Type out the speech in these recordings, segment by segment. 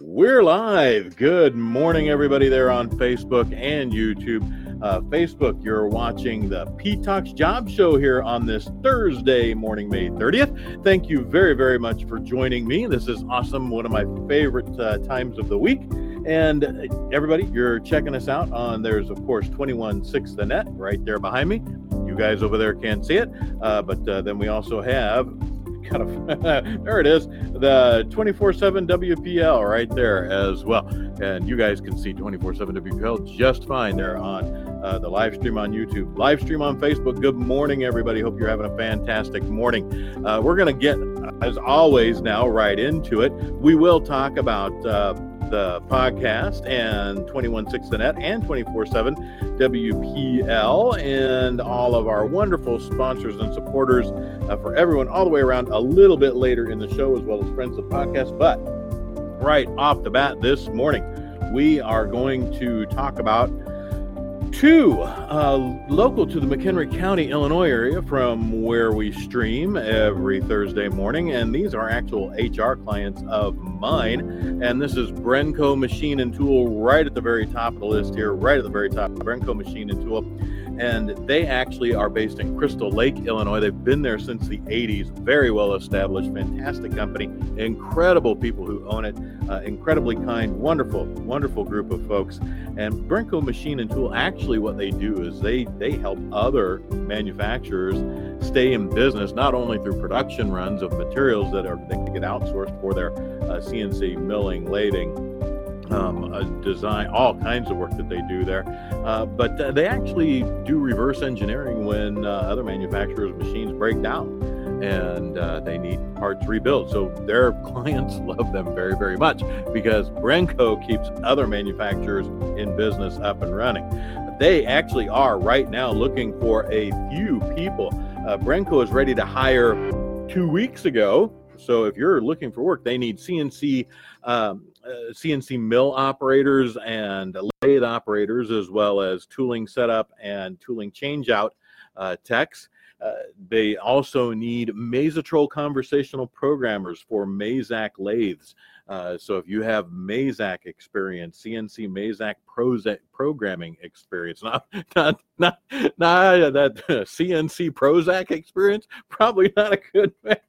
We're live. Good morning, everybody there on Facebook and YouTube. Uh, Facebook, you're watching the Pete Talks Job Show here on this Thursday morning, May 30th. Thank you very, very much for joining me. This is awesome, one of my favorite uh, times of the week. And uh, everybody, you're checking us out on there's, of course, 216 The Net right there behind me. You guys over there can't see it, uh, but uh, then we also have there it is the 24-7 wpl right there as well. And you guys can see 24-7 wpl just fine there on uh, the live stream on youtube live stream on facebook. Good morning everybody. Hope you're having a fantastic morning. Uh, we're to get as always now right into it. We will talk about uh, the podcast and 216 the net and 24/7 WPL and all of our wonderful sponsors and supporters uh, for everyone all the way around a little bit later in the show as well as friends of the podcast. But right off the bat this morning we are going to talk about two uh, local to the McHenry County, Illinois area from where we stream every Thursday morning. And these are actual HR clients of mine. And this is Brenco Machine and Tool right at the very top of the list here, right at the very top. Brenco Machine and Tool and they actually are based in Crystal Lake, Illinois. They've been there since the 80s, very well established, fantastic company, incredible people who own it, uh, incredibly kind, wonderful, wonderful group of folks. And Brenco Machine and Tool, actually, what they do is they they help other manufacturers stay in business, not only through production runs of materials that are that get outsourced for their uh, CNC milling, lathing, um, design, all kinds of work that they do there. Uh, but uh, they actually do reverse engineering when uh, other manufacturers' machines break down and uh, they need parts rebuilt. So their clients love them very, very much because Brenco keeps other manufacturers in business up and running. They actually are right now looking for a few people. Uh, Brenco is ready to hire two weeks ago. So if you're looking for work, they need CNC um, CNC mill operators and lathe operators, as well as tooling setup and tooling changeout uh, techs. Uh, they also need Mazatrol conversational programmers for Mazak lathes. Uh, so if you have Mazak experience, CNC Mazak Prozac programming experience, not not not not that CNC Prozac experience, probably not a good mix.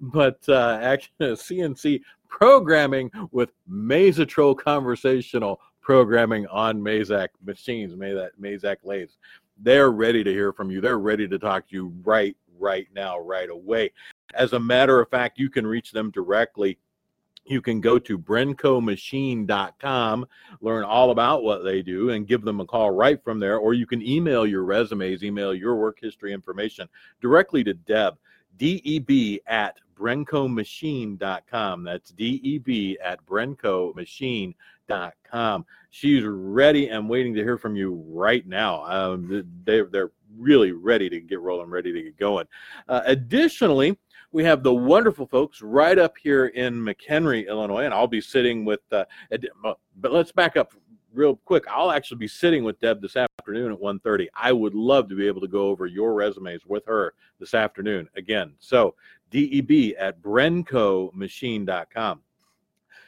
But uh, actually, CNC programming with Mazatrol conversational programming on Mazak machines, Mazak lathes. They're ready to hear from you. They're ready to talk to you right, right now, right away. As a matter of fact, you can reach them directly you can go to brencomachine.com, learn all about what they do, and give them a call right from there. Or you can email your resumes, email your work history information directly to Deb, D-E-B at brencomachine.com. That's D-E-B at brencomachine.com. She's ready and waiting to hear from you right now. Um, they, they're really ready to get rolling, ready to get going. Uh, additionally, we have the wonderful folks right up here in McHenry, Illinois, and I'll be sitting with. Uh, but let's back up real quick. I'll actually be sitting with Deb this afternoon at 1:30. I would love to be able to go over your resumes with her this afternoon again. So DEB at brencomachine.com.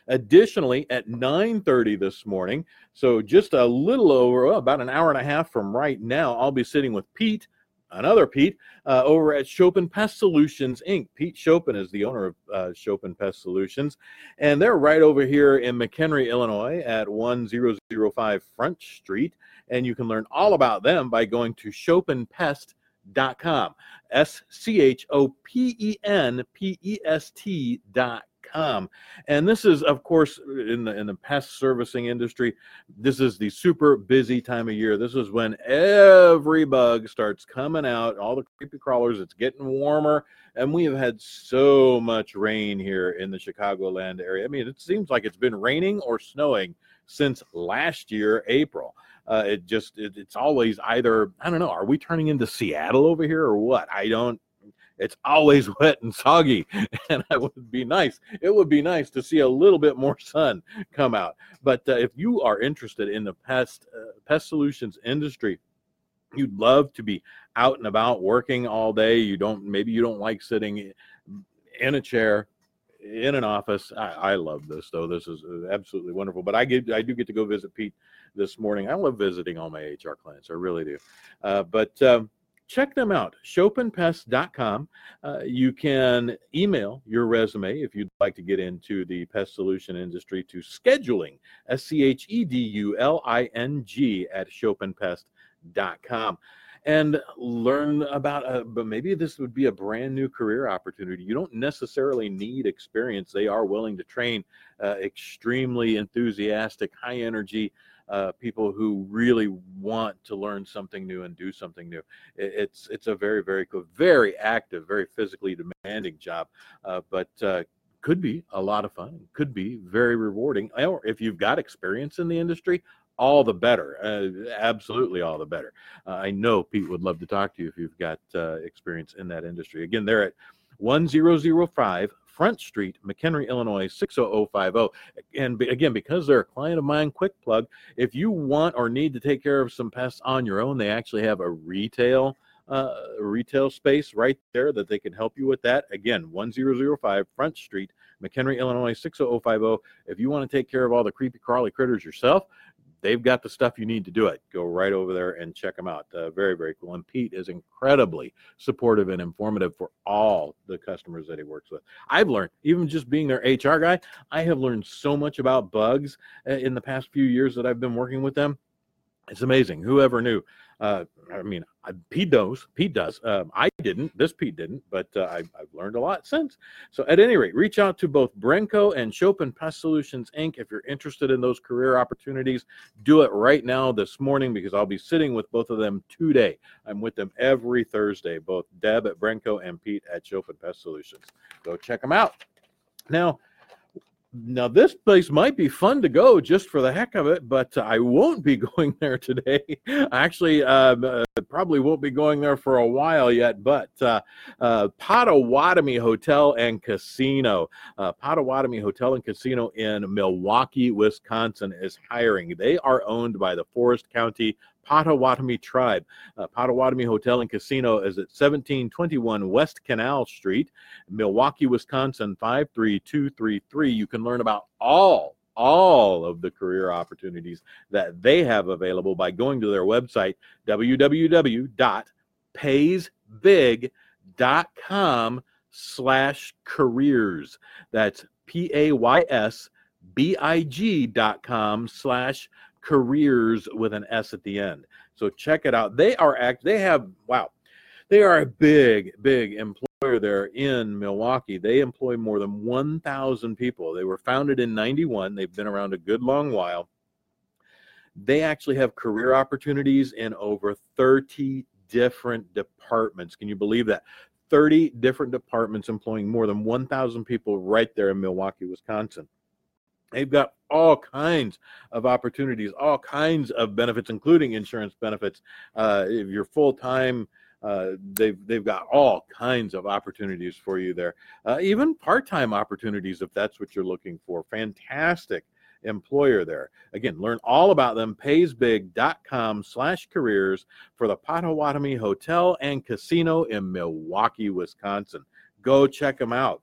Additionally, at 9:30 this morning, so just a little over well, about an hour and a half from right now, I'll be sitting with Pete another Pete uh, over at Schopen Pest Solutions Inc. Pete Schopen is the owner of uh, Schopen Pest Solutions, and they're right over here in McHenry, Illinois, at 1005 Front Street. And you can learn all about them by going to schopenpest.com. S C H O P E N P E S T dot com. And this is, of course, in the in the pest servicing industry, this is the super busy time of year. This is when every bug starts coming out, all the creepy crawlers. It's getting warmer, and we have had so much rain here in the Chicagoland area. I mean, it seems like it's been raining or snowing since last year, April. Uh, it just it, it's always either I don't know. Are we turning into Seattle over here or what? I don't it's always wet and soggy and it would be nice it would be nice to see a little bit more sun come out but uh, if you are interested in the pest uh, pest solutions industry you'd love to be out and about working all day you don't maybe you don't like sitting in a chair in an office. I, I love this though. This is uh, absolutely wonderful. But I get I do get to go visit Pete this morning. I love visiting all my HR clients. I really do. Uh, but um, check them out schopenpest.com uh, you can email your resume if you'd like to get into the pest solution industry to scheduling s-c-h-e-d-u-l-i-n-g at schopenpest.com and learn about a, uh, but maybe this would be a brand new career opportunity. You don't necessarily need experience. They are willing to train uh, extremely enthusiastic high energy uh, people who really want to learn something new and do something new. it's it's a very very cool, very active, very physically demanding job, uh, but uh, could be a lot of fun. Could be very rewarding. Or if you've got experience in the industry, all the better. Uh, absolutely, all the better. Uh, I know Pete would love to talk to you if you've got uh, experience in that industry. Again, they're at 1005 Front Street, McHenry, Illinois 60050. And again, because they're a client of mine, quick plug. If you want or need to take care of some pests on your own, they actually have a retail uh, retail space right there that they can help you with that. Again, 1005 Front Street, McHenry, Illinois 60050. If you want to take care of all the creepy crawly critters yourself, they've got the stuff you need to do it. Go right over there and check them out. Uh, very, very cool. And Pete is incredibly supportive and informative for all the customers that he works with. I've learned, even just being their HR guy, I have learned so much about bugs uh, in the past few years that I've been working with them. It's amazing. Whoever knew? Uh, I mean, Pete knows. Pete does. Um, I didn't. This Pete didn't, but uh, I've, I've, learned a lot since. So, at any rate, reach out to both Brenco and Schopen Pest Solutions Inc. if you're interested in those career opportunities. Do it right now this morning because I'll be sitting with both of them today. I'm with them every Thursday, both Deb at Brenco and Pete at Schopen Pest Solutions. Go check them out. Now, now this place might be fun to go just for the heck of it but i won't be going there today. I actually um, uh, probably won't be going there for a while yet but uh, uh, potawatomi hotel and casino. Uh, potawatomi hotel and casino in milwaukee wisconsin is hiring. They are owned by the forest county Potawatomi Tribe. Uh, Potawatomi Hotel and Casino is at 1721 West Canal Street, Milwaukee, Wisconsin 53233. You can learn about all all of the career opportunities that they have available by going to their website www.paysbig.com slash careers that's p-a-y-s-b-i-g dot com slash careers with an S at the end. So check it out. They are act. They have wow. They are a big, big employer there in Milwaukee. They employ more than 1,000 people. They were founded in 91. They've been around a good long while. They actually have career opportunities in over 30 different departments. Can you believe that? 30 different departments employing more than 1,000 people right there in Milwaukee, Wisconsin. They've got all kinds of opportunities, all kinds of benefits, including insurance benefits. Uh, if you're full time, uh, they've they've got all kinds of opportunities for you there. Uh, even part time opportunities if that's what you're looking for. Fantastic employer there. Again, learn all about them. Paysbig.com slash careers for the Potawatomi Hotel and Casino in Milwaukee, Wisconsin. Go check them out.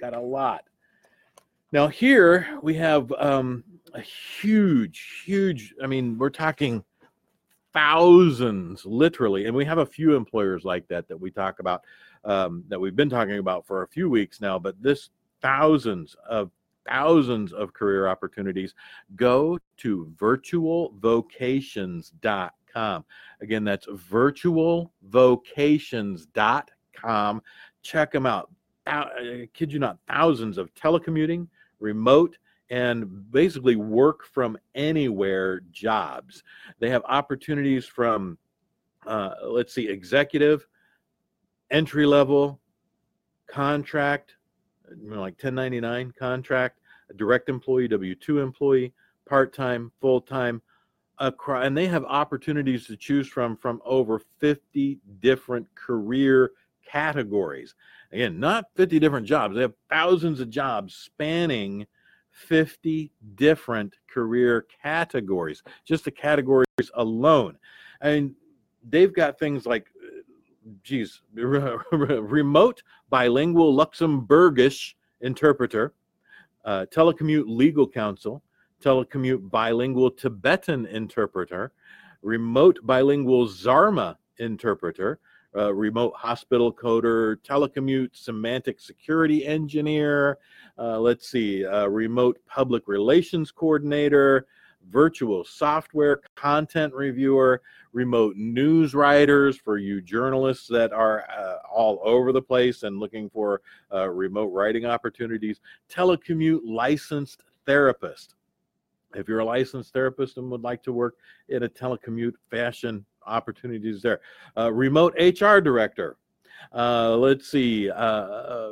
Got a lot now here we have um, a huge, huge. I mean, we're talking thousands, literally, and we have a few employers like that that we talk about um, that we've been talking about for a few weeks now. But this thousands of thousands of career opportunities. Go to virtualvocations.com. Again, that's virtualvocations.com. Check them out. I kid you not, thousands of telecommuting, remote, and basically work from anywhere jobs. They have opportunities from, uh, let's see, executive, entry level, contract, you know, like 1099 contract, direct employee, W 2 employee, part time, full time. And they have opportunities to choose from from over 50 different career categories. Again, not 50 different jobs. They have thousands of jobs spanning 50 different career categories, just the categories alone. And they've got things like, geez, remote bilingual Luxembourgish interpreter, uh, telecommute legal counsel, telecommute bilingual Tibetan interpreter, remote bilingual Zarma interpreter, uh, remote hospital coder, telecommute semantic security engineer, uh, let's see, uh, remote public relations coordinator, virtual software content reviewer, remote news writers for you journalists that are uh, all over the place and looking for uh, remote writing opportunities, telecommute licensed therapist. If you're a licensed therapist and would like to work in a telecommute fashion, opportunities there. Uh, remote HR director. Uh, let's see. Uh,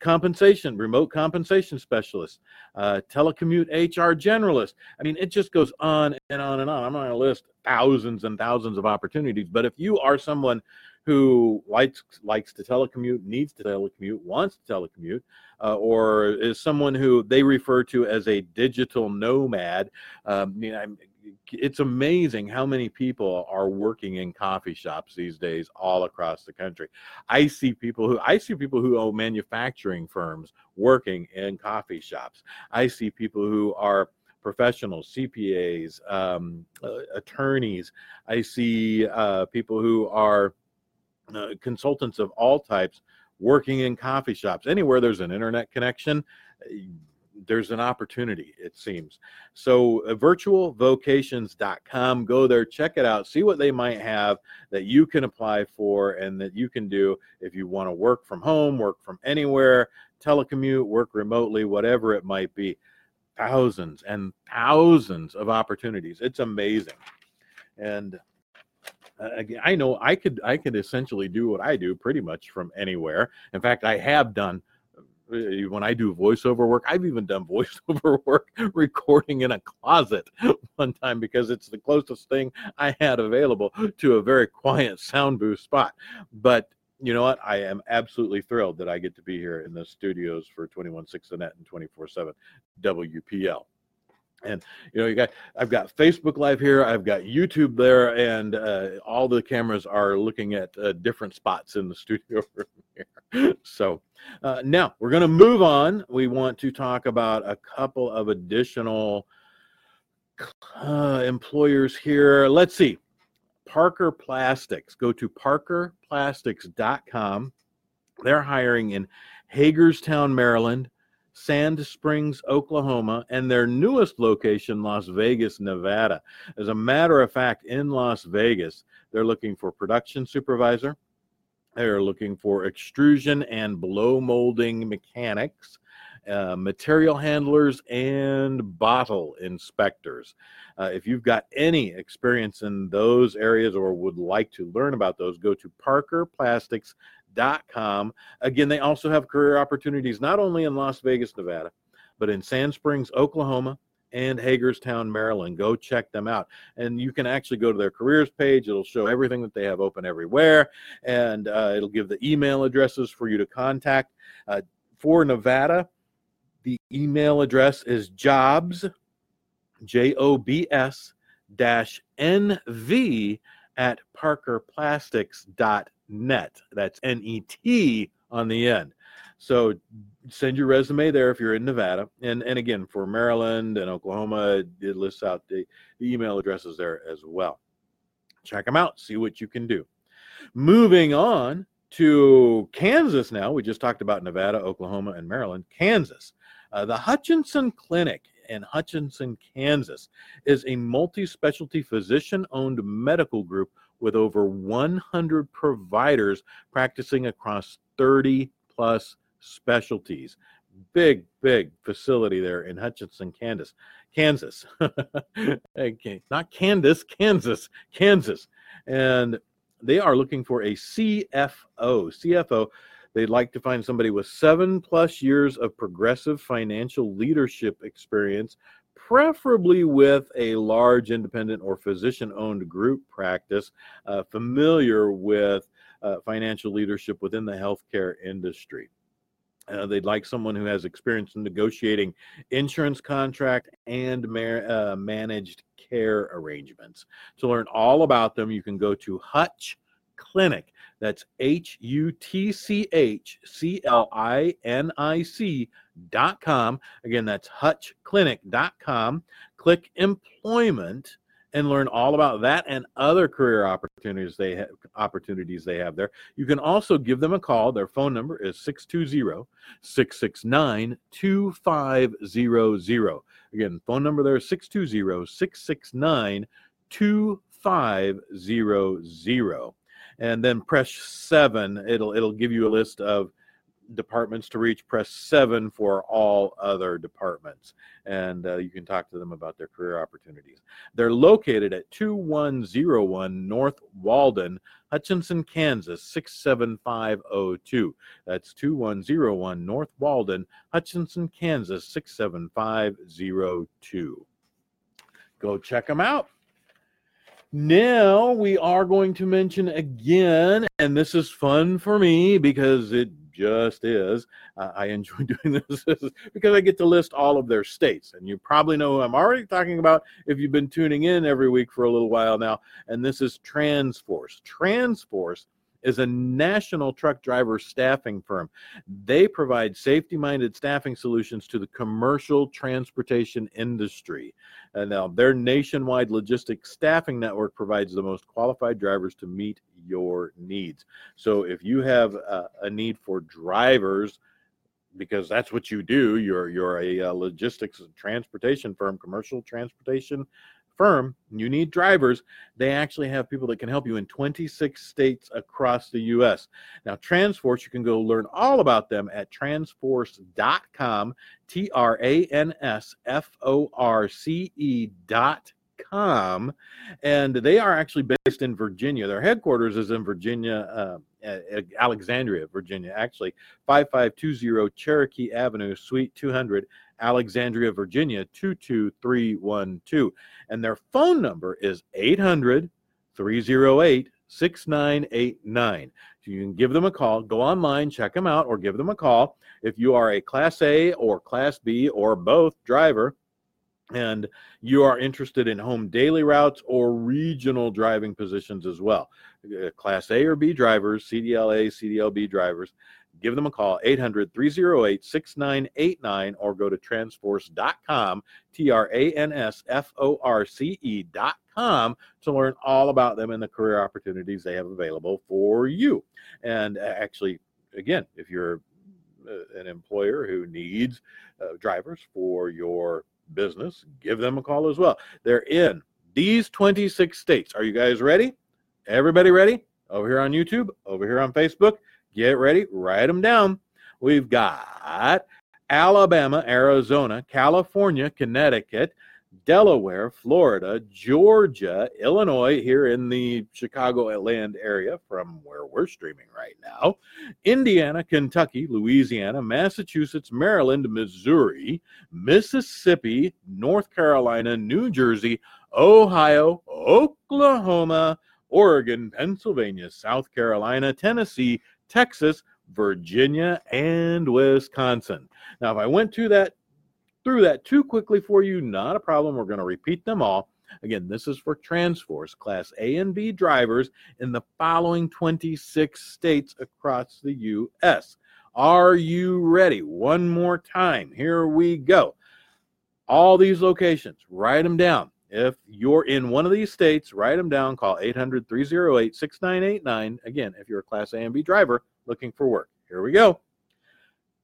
compensation, remote compensation specialist, uh, telecommute HR generalist. I mean, it just goes on and on and on. I'm not going to list thousands and thousands of opportunities, but if you are someone who likes likes to telecommute, needs to telecommute, wants to telecommute, uh, or is someone who they refer to as a digital nomad. Um, know, it's amazing how many people are working in coffee shops these days all across the country. I see people who I see people who own manufacturing firms working in coffee shops. I see people who are professionals, CPAs, um, uh, attorneys. I see uh, people who are uh, consultants of all types working in coffee shops. Anywhere there's an internet connection, there's an opportunity, it seems. So, uh, virtualvocations.com, go there, check it out, see what they might have that you can apply for and that you can do if you want to work from home, work from anywhere, telecommute, work remotely, whatever it might be. Thousands and thousands of opportunities. It's amazing. And uh, I know I could I could essentially do what I do pretty much from anywhere. In fact, I have done Eh, when I do voiceover work, I've even done voiceover work recording in a closet one time because it's the closest thing I had available to a very quiet sound booth spot. But you know what? I am absolutely thrilled that I get to be here in the studios for 21.6 The Net and 24/7 WPL and you know you got i've got facebook live here i've got youtube there and uh, all the cameras are looking at uh, different spots in the studio here. So uh, now we're going to move on. We want to talk about a couple of additional uh, employers here. Let's see. Parker plastics. Go to parkerplastics.com they're hiring in hagerstown maryland Sand Springs, Oklahoma, and their newest location, Las Vegas, Nevada. As a matter of fact, in Las Vegas, they're looking for production supervisor. They're looking for extrusion and blow molding mechanics, uh, material handlers, and bottle inspectors. Uh, if you've got any experience in those areas or would like to learn about those, go to Parker Plastics com. Again, they also have career opportunities not only in Las Vegas, Nevada, but in Sand Springs, Oklahoma, and Hagerstown, Maryland. Go check them out. And you can actually go to their careers page. It'll show everything that they have open everywhere, and uh, it'll give the email addresses for you to contact. Uh, for Nevada, the email address is jobs, J O B S, dash NV at parkerplastics.net net. That's N E T on the end. So send your resume there if you're in Nevada. And, and again, for Maryland and Oklahoma, it lists out the, the email addresses there as well. Check them out, see what you can do. Moving on to Kansas now. We just talked about Nevada, Oklahoma, and Maryland. Kansas. Uh, the Hutchinson Clinic in Hutchinson, Kansas is a multi specialty physician owned medical group with over 100 providers practicing across 30 plus specialties. Big, big facility there in Hutchinson, Kansas. Kansas. okay, not Kansas, Kansas, Kansas. And they are looking for a CFO. CFO, they'd like to find somebody with seven plus years of progressive financial leadership experience preferably with a large independent or physician owned group practice uh, familiar with uh, financial leadership within the healthcare industry. Uh, they'd like someone who has experience in negotiating insurance contract and uh, managed care arrangements. To learn all about them, you can go to Hutch Clinic. That's H U T C H C L I N I C dot com. Again, that's hutchclinic.com. Click employment and learn all about that and other career opportunities they have opportunities they have there. You can also give them a call. Their phone number is 620-669-2500. Again, phone number there is 620-669-2500. And then press 7. It'll it'll give you a list of departments to reach, press seven for all other departments. And uh, you can talk to them about their career opportunities. They're located at 2101 North Waldron, Hutchinson, Kansas, 67502. That's 2101 North Waldron, Hutchinson, Kansas, 67502. Go check them out. Now we are going to mention again, and this is fun for me because it just is. Uh, I enjoy doing this because I get to list all of their states. And you probably know who I'm already talking about if you've been tuning in every week for a little while now. And this is Transforce. Transforce is a national truck driver staffing firm. They provide safety minded staffing solutions to the commercial transportation industry. And now their nationwide logistics staffing network provides the most qualified drivers to meet your needs. So if you have a, a need for drivers, because that's what you do. You're you're a, a logistics transportation firm, commercial transportation firm, you need drivers, they actually have people that can help you in 26 states across the U.S. Now, Transforce, you can go learn all about them at transforce.com, T R A N S F O R C E.com com, and they are actually based in Virginia. Their headquarters is in Virginia, uh, Alexandria, Virginia, actually 5520 Cherokee Avenue, Suite 200, Alexandria, Virginia 22312. And their phone number is 800 308 6989. So you can give them a call, go online, check them out, or give them a call. If you are a Class A or Class B or both driver, and you are interested in home daily routes or regional driving positions as well. Uh, Class A or B drivers, CDLA, CDLB drivers, give them a call 800 308 6989 or go to transforce.com, T R A N S F O R C E.com to learn all about them and the career opportunities they have available for you. And uh, actually, again, if you're uh, an employer who needs uh, drivers for your business, give them a call as well. They're in these 26 states. Are you guys ready? Everybody ready? Over here on YouTube, over here on Facebook. Get ready, write them down. We've got Alabama, Arizona, California, Connecticut, Delaware, Florida, Georgia, Illinois, here in the Chicago land area from where we're streaming right now, Indiana, Kentucky, Louisiana, Massachusetts, Maryland, Missouri, Mississippi, North Carolina, New Jersey, Ohio, Oklahoma, Oregon, Pennsylvania, South Carolina, Tennessee, Texas, Virginia, and Wisconsin. Now, if I went to that through that too quickly for you, not a problem. We're going to repeat them all. Again, this is for Transforce Class A and B drivers in the following 26 states across the U.S. Are you ready? One more time. Here we go. All these locations, write them down. If you're in one of these states, write them down. Call 800 308 6989. Again, if you're a Class A and B driver looking for work. Here we go.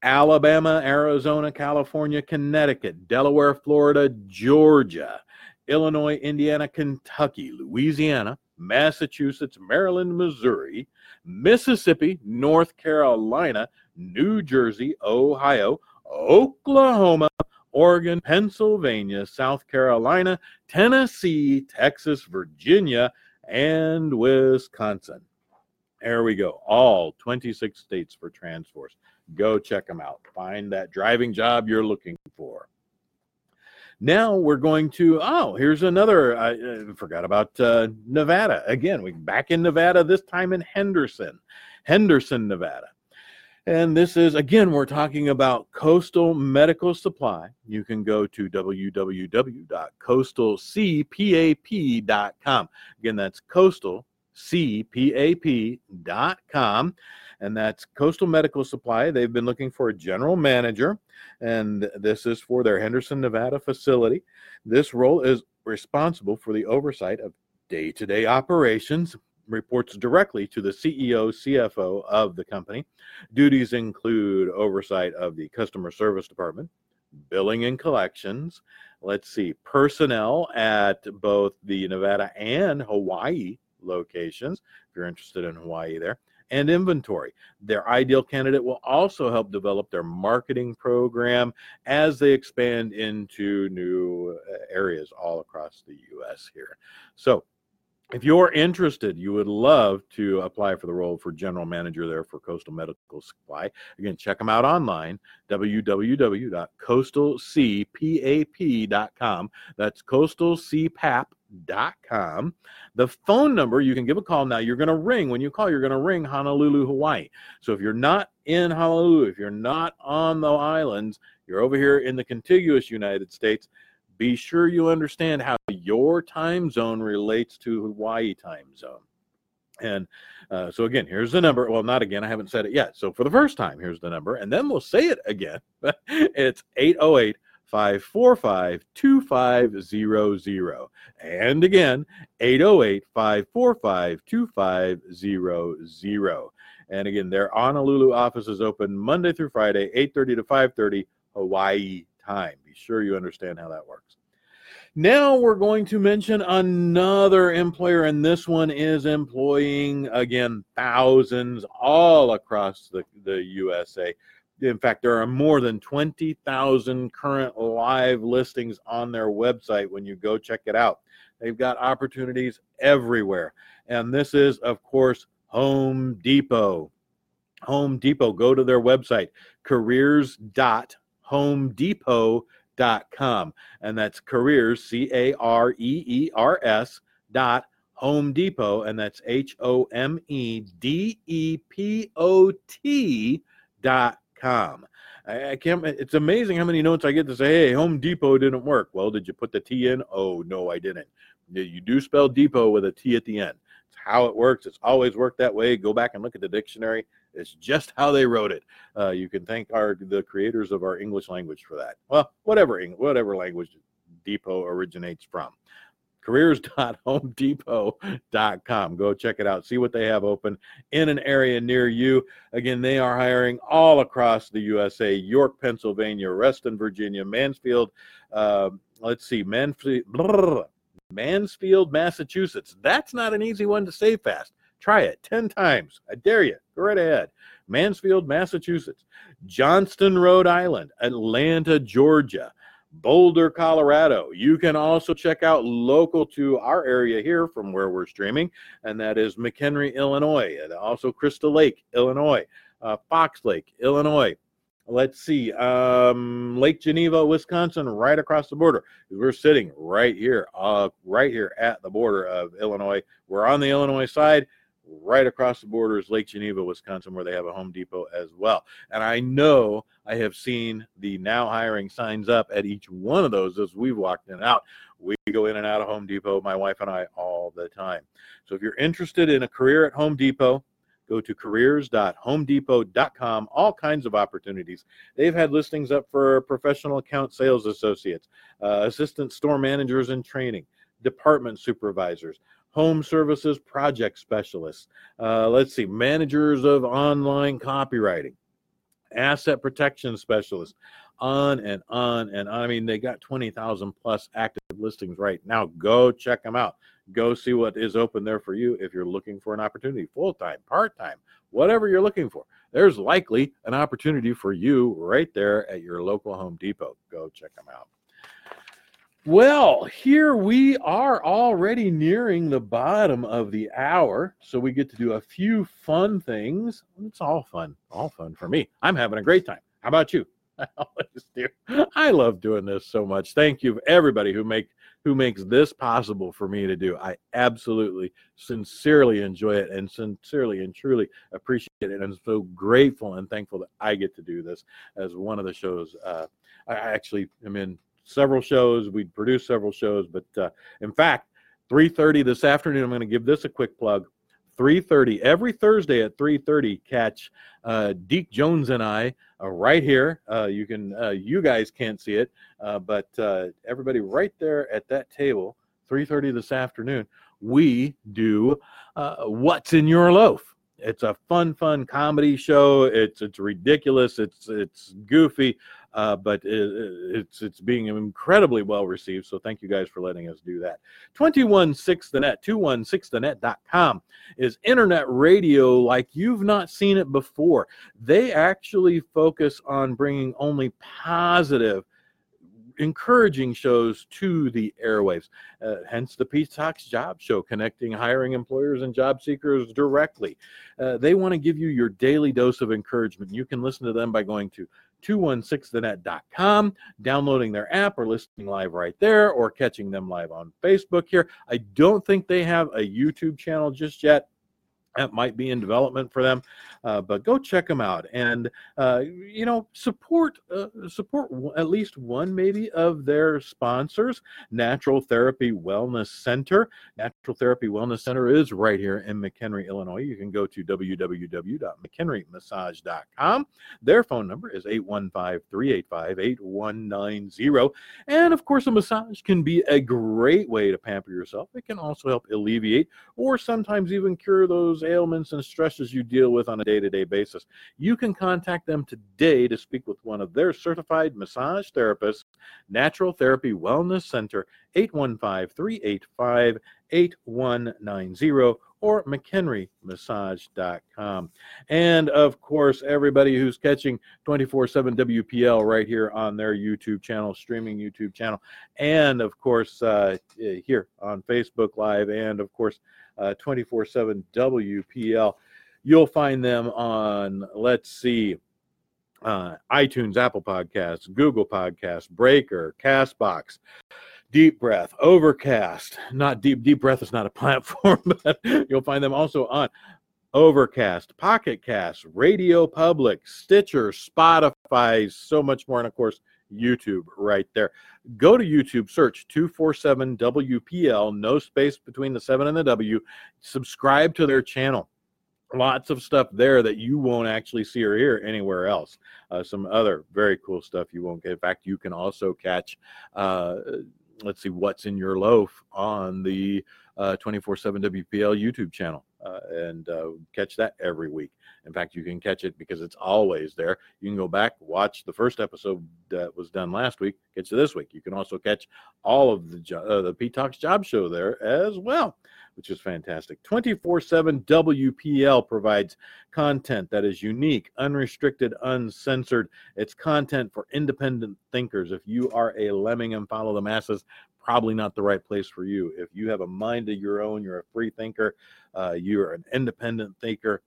Alabama, Arizona, California, Connecticut, Delaware, Florida, Georgia, Illinois, Indiana, Kentucky, Louisiana, Massachusetts, Maryland, Missouri, Mississippi, North Carolina, New Jersey, Ohio, Oklahoma, Oregon, Pennsylvania, South Carolina, Tennessee, Texas, Virginia, and Wisconsin. There we go. All 26 states for Transforce. Go check them out. Find that driving job you're looking for. Now we're going to, oh, here's another. I uh, forgot about uh, Nevada. Again, we're back in Nevada, this time in Henderson, Henderson, Nevada. And this is, again, we're talking about Coastal Medical Supply. You can go to www.coastalcpap.com. Again, that's coastal, coastalcpap.com. And that's Coastal Medical Supply. They've been looking for a general manager, and this is for their Henderson, Nevada facility. This role is responsible for the oversight of day to day operations, reports directly to the CEO, CFO of the company. Duties include oversight of the customer service department, billing and collections. Let's see, personnel at both the Nevada and Hawaii locations, if you're interested in Hawaii there, and inventory. Their ideal candidate will also help develop their marketing program as they expand into new areas all across the U.S. here. So, if you're interested, you would love to apply for the role for general manager there for Coastal Medical Supply. Again, check them out online www.coastalcpap.com. That's coastalcpap.com. The phone number, you can give a call now. You're going to ring. When you call, you're going to ring Honolulu, Hawaii. So if you're not in Honolulu, if you're not on the islands, you're over here in the contiguous United States, be sure you understand how your time zone relates to Hawaii time zone. And uh, so again, here's the number. Well, not again. I haven't said it yet. So for the first time, here's the number, and then we'll say it again. it's 808 545 2500. And again, 808 545 2500. And again, their Honolulu office is open Monday through Friday, 8:30 to 5:30 Hawaii time. Be sure you understand how that works. Now we're going to mention another employer, and this one is employing again thousands all across the, the USA. In fact, there are more than 20,000 current live listings on their website when you go check it out. They've got opportunities everywhere. And this is, of course, Home Depot. Home Depot, go to their website, careers.homedepot.com dot com. And that's careers c-a-r-e-e-r-s dot home depot. And that's h-o-m-e-d-e-p-o-t dot com. I, I can't it's amazing how many notes i get to say hey home depot didn't work. Well did you put the t in? Oh no i didn't. You do spell depot with a t at the end. It's how it works. It's always worked that way. Go back and look at the dictionary it's just how they wrote it. Uh, you can thank our the creators of our English language for that. Well, whatever whatever language Depot originates from. Careers.homedepot.com. Go check it out. See what they have open in an area near you. Again, they are hiring all across the USA York, Pennsylvania, Reston, Virginia, Mansfield. Uh, let's see, Mansfield, Mansfield, Massachusetts. That's not an easy one to say fast. Try it 10 times. I dare you. Go right ahead. Mansfield, Massachusetts, Johnston, Rhode Island, Atlanta, Georgia, Boulder, Colorado. You can also check out local to our area here from where we're streaming, and that is McHenry, Illinois, and also Crystal Lake, Illinois, uh, Fox Lake, Illinois. Let's see, um, Lake Geneva, Wisconsin, right across the border. We're sitting right here, uh, right here at the border of Illinois. We're on the Illinois side right across the border is Lake Geneva, Wisconsin, where they have a Home Depot as well. And I know I have seen the now hiring signs up at each one of those as we've walked in and out. We go in and out of Home Depot, my wife and I, all the time. So if you're interested in a career at Home Depot, go to careers.homedepot.com. All kinds of opportunities. They've had listings up for professional account sales associates, uh, assistant store managers in training, department supervisors home services project specialists. Uh, let's see, managers of online copywriting, asset protection specialists, on and on and on. I mean, they got 20,000 plus active listings right now. Go check them out. Go see what is open there for you if you're looking for an opportunity, full time, part time, whatever you're looking for. There's likely an opportunity for you right there at your local Home Depot. Go check them out. Well, here we are already nearing the bottom of the hour. So we get to do a few fun things. It's all fun, all fun for me. I'm having a great time. How about you? I always do. I love doing this so much. Thank you everybody who make who makes this possible for me to do. I absolutely sincerely enjoy it and sincerely and truly appreciate it. And I'm so grateful and thankful that I get to do this as one of the shows. Uh, I actually am in several shows. We produced several shows, but uh, in fact, 3:30 this afternoon, I'm going to give this a quick plug. 3.30 every thursday at 3.30 catch uh, deke jones and i uh, right here uh, you can uh, you guys can't see it uh, but uh, everybody right there at that table 3.30 this afternoon we do uh, what's in your loaf it's a fun fun comedy show it's it's ridiculous it's it's goofy uh, but it, it's it's being incredibly well received. So thank you guys for letting us do that. 216 the net, 216thenet.com is internet radio like you've not seen it before. They actually focus on bringing only positive encouraging shows to the airwaves. Uh, hence the Pete Talks Job Show, connecting hiring employers and job seekers directly. Uh, they want to give you your daily dose of encouragement. You can listen to them by going to 216thenet.com, downloading their app or listening live right there, or catching them live on Facebook here. I don't think they have a YouTube channel just yet that might be in development for them uh, but go check them out. And uh, you know support uh, support at least one maybe of their sponsors natural therapy wellness center. Natural therapy wellness center is right here in mchenry illinois. You can go to www.mchenrymassage.com their phone number is 815-385-8190 and of course a massage can be a great way to pamper yourself. It can also help alleviate or sometimes even cure those ailments and stresses you deal with on a day to day basis. You can contact them today to speak with one of their certified massage therapists, Natural Therapy Wellness Center, 815 385 8190 or McHenryMassage.com. And of course, everybody who's catching 24 7 WPL right here on their YouTube channel, streaming YouTube channel, and of course, uh, here on Facebook Live, and of course, 24 uh, 7 WPL. You'll find them on, let's see, uh, iTunes, Apple Podcasts, Google Podcasts, Breaker, Castbox, Deep Breath, Overcast. Not Deep Deep Breath is not a platform, but you'll find them also on Overcast, Pocket Cast, Radio Public, Stitcher, Spotify, so much more, and of course YouTube right there. Go to YouTube, search 247 WPL, no space between the 7 and the W. Subscribe to their channel. Lots of stuff there that you won't actually see or hear anywhere else. Uh, some other very cool stuff you won't get. In fact, you can also catch, uh, let's see, what's in your loaf on the uh, 24 7 WPL YouTube channel uh, and uh, catch that every week. In fact, you can catch it because it's always there. You can go back, watch the first episode that was done last week, catch it this week. You can also catch all of the uh, the Pete Talks Job Show there as well, which is fantastic. 24 7 WPL provides content that is unique, unrestricted, uncensored. It's content for independent thinkers. If you are a lemming and follow the masses, probably not the right place for you. If you have a mind of your own, you're a free thinker, uh, you're an independent thinker,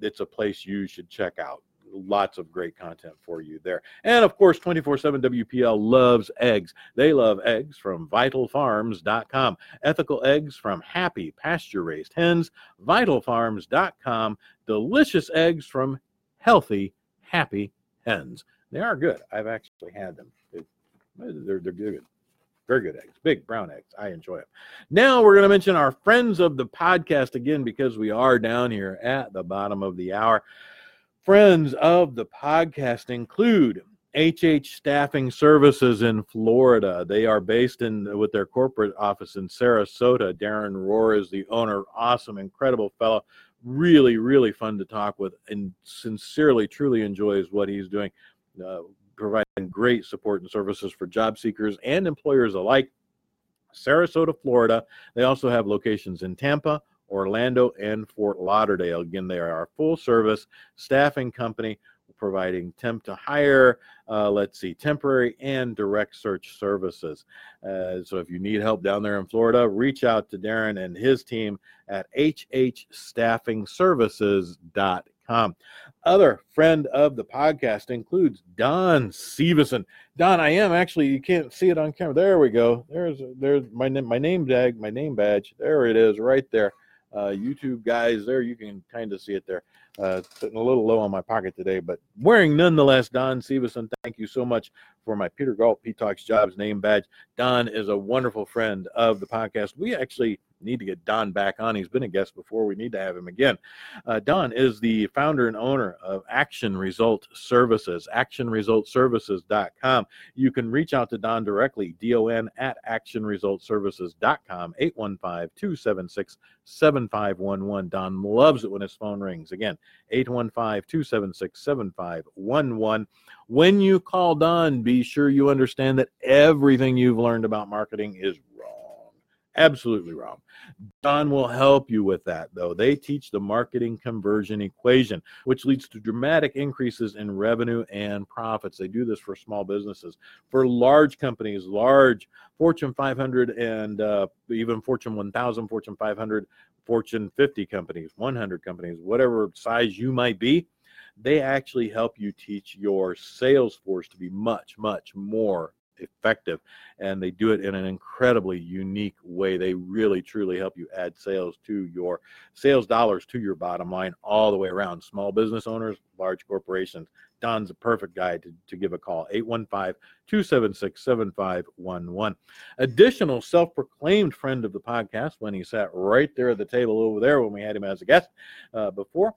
it's a place you should check out. Lots of great content for you there. And of course, 24 7 WPL loves eggs. They love eggs from vitalfarms.com, ethical eggs from happy pasture raised hens, vitalfarms.com, delicious eggs from healthy, happy hens. They are good. I've actually had them. They're, they're good. Very good eggs, big brown eggs. I enjoy them. Now we're going to mention our friends of the podcast again because we are down here at the bottom of the hour. Friends of the podcast include HH Staffing Services in Florida. They are based in with their corporate office in Sarasota. Darren Rohr is the owner. Awesome, incredible fellow. Really, really fun to talk with, and sincerely, truly enjoys what he's doing. Uh, providing great support and services for job seekers and employers alike. Sarasota, Florida. They also have locations in Tampa, Orlando, and Fort Lauderdale. Again, they are a full service staffing company providing temp to hire, uh, let's see, temporary and direct search services. Uh, so if you need help down there in Florida, reach out to Darren and his team at hhstaffingservices.com com. Other friend of the podcast includes Don Severson. Don, I am actually you can't see it on camera. There we go. There's there's my name my name tag, my name badge. There it is, right there. Uh, YouTube guys, there you can kind of see it there. Uh, sitting a little low on my pocket today, but wearing nonetheless. Don Severson, thank you so much for my Peter Galt P Talks Jobs name badge. Don is a wonderful friend of the podcast. We actually need to get Don back on. He's been a guest before. We need to have him again. Uh, Don is the founder and owner of Action Result Services, actionresultservices.com. You can reach out to Don directly, D-O-N at actionresultservices.com, 815-276-7511. Don loves it when his phone rings. Again, 815-276-7511. When you call Don, be sure you understand that everything you've learned about marketing is absolutely wrong. Don will help you with that, though. They teach the marketing conversion equation, which leads to dramatic increases in revenue and profits. They do this for small businesses, for large companies, large Fortune 500 and uh, even Fortune 1000, Fortune 500, Fortune 50 companies, 100 companies, whatever size you might be. They actually help you teach your sales force to be much, much more effective and they do it in an incredibly unique way. They really truly help you add sales to your sales dollars to your bottom line all the way around. Small business owners large corporations don's a perfect guy to, to give a call 815-276-7511 additional self-proclaimed friend of the podcast when he sat right there at the table over there when we had him as a guest uh, before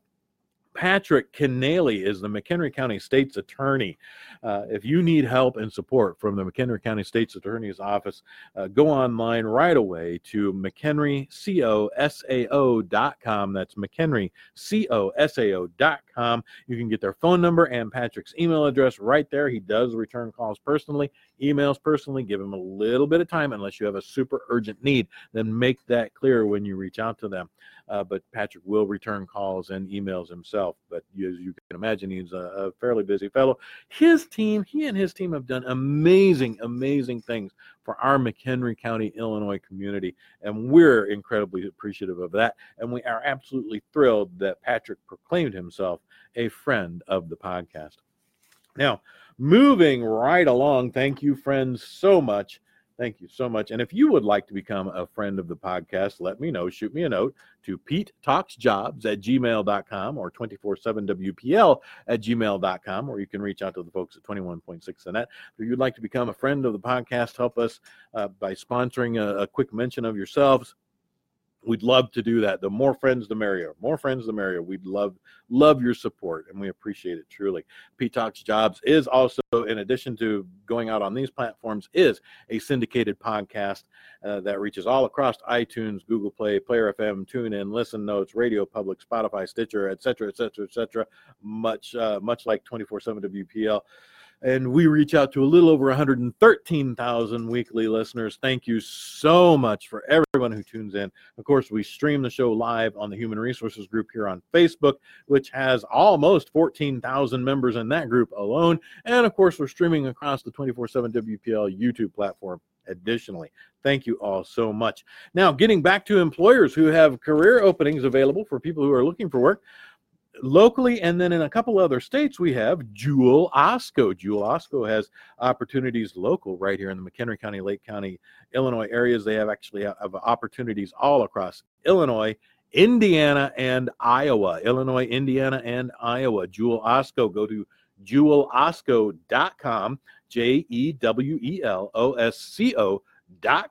Patrick Kenneally is the McHenry County State's Attorney. Uh, if you need help and support from the McHenry County State's Attorney's Office, uh, go online right away to McHenryCOSAO.com. That's McHenryCOSAO.com. You can get their phone number and Patrick's email address right there. He does return calls personally, emails personally. Give him a little bit of time unless you have a super urgent need. Then make that clear when you reach out to them uh, but Patrick will return calls and emails himself. But as you can imagine, he's a, a, fairly busy fellow. His team, he and his team have done amazing, amazing things for our McHenry County, Illinois community, and we're incredibly appreciative of that. And we are absolutely thrilled that Patrick proclaimed himself a friend of the podcast. Now, moving right along, thank you, friends, so much Thank you so much. And if you would like to become a friend of the podcast, let me know. Shoot me a note to Pete Talks Jobs at gmail.com or 247WPL at gmail.com, or you can reach out to the folks at 21.6 Net. If you'd like to become a friend of the podcast, help us uh, by sponsoring a, a quick mention of yourselves We'd love to do that. The more friends, the merrier. More friends, the merrier. We'd love love your support, and we appreciate it truly. Pete Talks Jobs is also, in addition to going out on these platforms, is a syndicated podcast uh, that reaches all across iTunes, Google Play, Player FM, TuneIn, Listen Notes, Radio Public, Spotify, Stitcher, etc., etc., etc. Much uh, much like 24/7 WPL and we reach out to a little over 113,000 weekly listeners. Thank you so much for everyone who tunes in. Of course, we stream the show live on the Human Resources group here on Facebook, which has almost 14,000 members in that group alone. And of course, we're streaming across the 24 7 WPL YouTube platform additionally. Thank you all so much. Now, getting back to employers who have career openings available for people who are looking for work locally and then in a couple other states we have jewel osco. Jewel osco has opportunities local right here in the mchenry county lake county illinois areas. They have actually uh, have opportunities all across illinois indiana and iowa. Illinois indiana and iowa. Jewel osco. Go to jewelosco.com j-e-w-e-l-o-s-c-o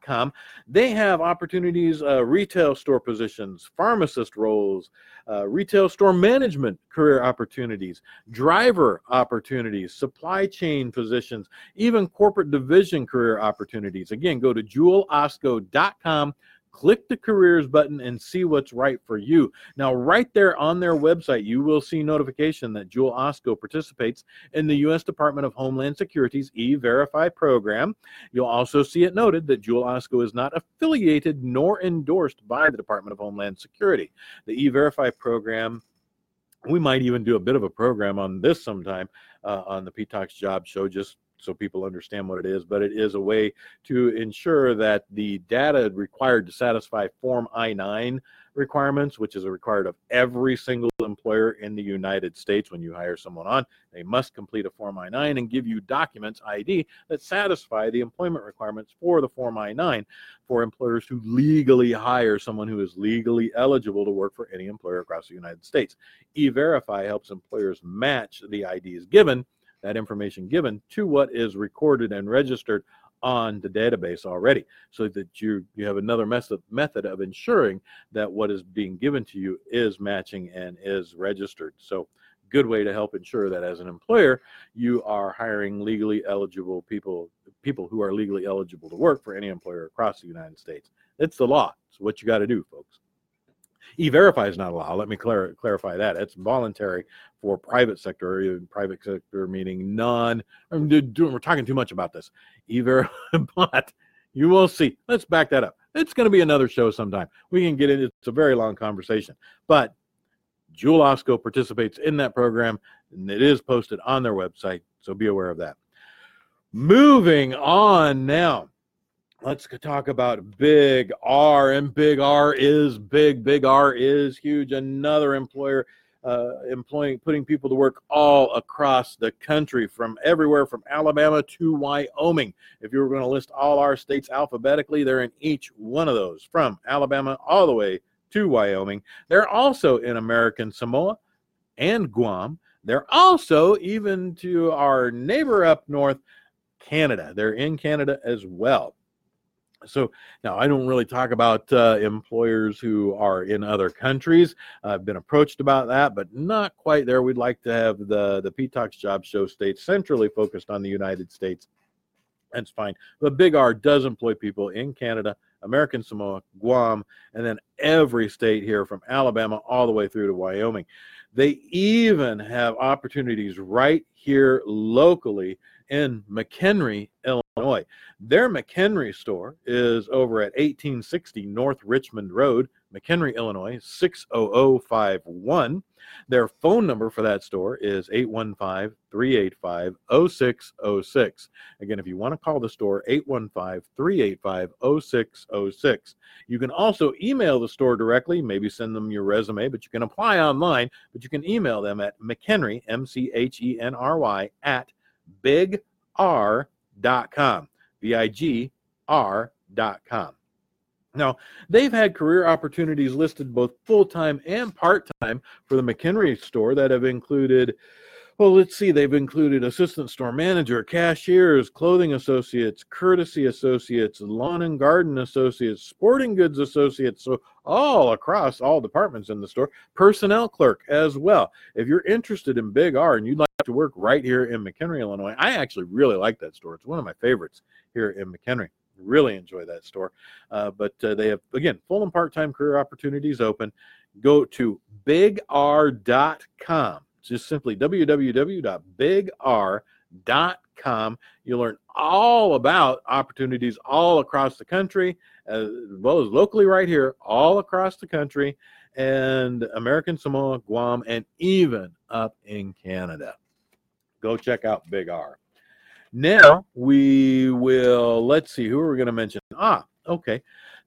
com. They have opportunities, uh, retail store positions, pharmacist roles, uh, retail store management career opportunities, driver opportunities, supply chain positions, even corporate division career opportunities. Again, go to jewelosco.com click the careers button and see what's right for you. Now, right there on their website, you will see notification that Jewel Osco participates in the U.S. Department of Homeland Security's E-Verify program. You'll also see it noted that Jewel Osco is not affiliated nor endorsed by the Department of Homeland Security. The E-Verify program we might even do a bit of a program on this sometime uh, on the P Job Show, just so people understand what it is, but it is a way to ensure that the data required to satisfy Form I 9 requirements, which is required of every single employer in the United States when you hire someone on, they must complete a Form I 9 and give you documents, ID, that satisfy the employment requirements for the Form I 9 for employers who legally hire someone who is legally eligible to work for any employer across the United States. E Verify helps employers match the IDs given that information given to what is recorded and registered on the database already so that you you have another method method of ensuring that what is being given to you is matching and is registered. So good way to help ensure that as an employer you are hiring legally eligible people people who are legally eligible to work for any employer across the united states. It's the law. It's what you got to do folks E-Verify is not a law. Let me clar- clarify that. It's voluntary for private sector, private sector meaning non. I'm doing, we're talking too much about this. E-Verify, but you will see. Let's back that up. It's going to be another show sometime. We can get into it's a very long conversation. But Jewel Osco participates in that program, and it is posted on their website. So be aware of that. Moving on now let's talk about big R, and big R is big. Big R is huge. Another employer uh, employing, putting people to work all across the country, from everywhere from Alabama to Wyoming. If you were going to list all our states alphabetically, they're in each one of those, from Alabama all the way to Wyoming. They're also in American Samoa and Guam. They're also even to our neighbor up north, Canada. They're in Canada as well. So now I don't really talk about uh, employers who are in other countries. I've been approached about that, but not quite there. We'd like to have the the Talks Job Show state centrally focused on the United States. That's fine. But Big R does employ people in Canada, American Samoa, Guam, and then every state here from Alabama all the way through to Wyoming. They even have opportunities right here locally in McHenry, Illinois. Their McHenry store is over at 1860 North Richmond Road, McHenry, Illinois 60051. Their phone number for that store is 815 385 0606. Again, if you want to call the store, 815 385 0606. You can also email the store directly, maybe send them your resume, but you can apply online, but you can email them at McHenry, M C H E N R Y, at bigr.com. B I G R.com. Now, they've had career opportunities listed both full time and part time for the McHenry store that have included, well, let's see, they've included assistant store manager, cashiers, clothing associates, courtesy associates, lawn and garden associates, sporting goods associates. So, all across all departments in the store, personnel clerk as well. If you're interested in Big R and you'd like to work right here in McHenry, Illinois, I actually really like that store. It's one of my favorites here in McHenry. Really enjoy that store. Uh, but uh, they have, again, full and part time career opportunities open. Go to bigr.com. Just simply www.bigr.com. You'll learn all about opportunities all across the country, as well as locally right here, all across the country, and American Samoa, Guam, and even up in Canada. Go check out Big R. Now we will, let's see, who are we going to mention? Ah, okay.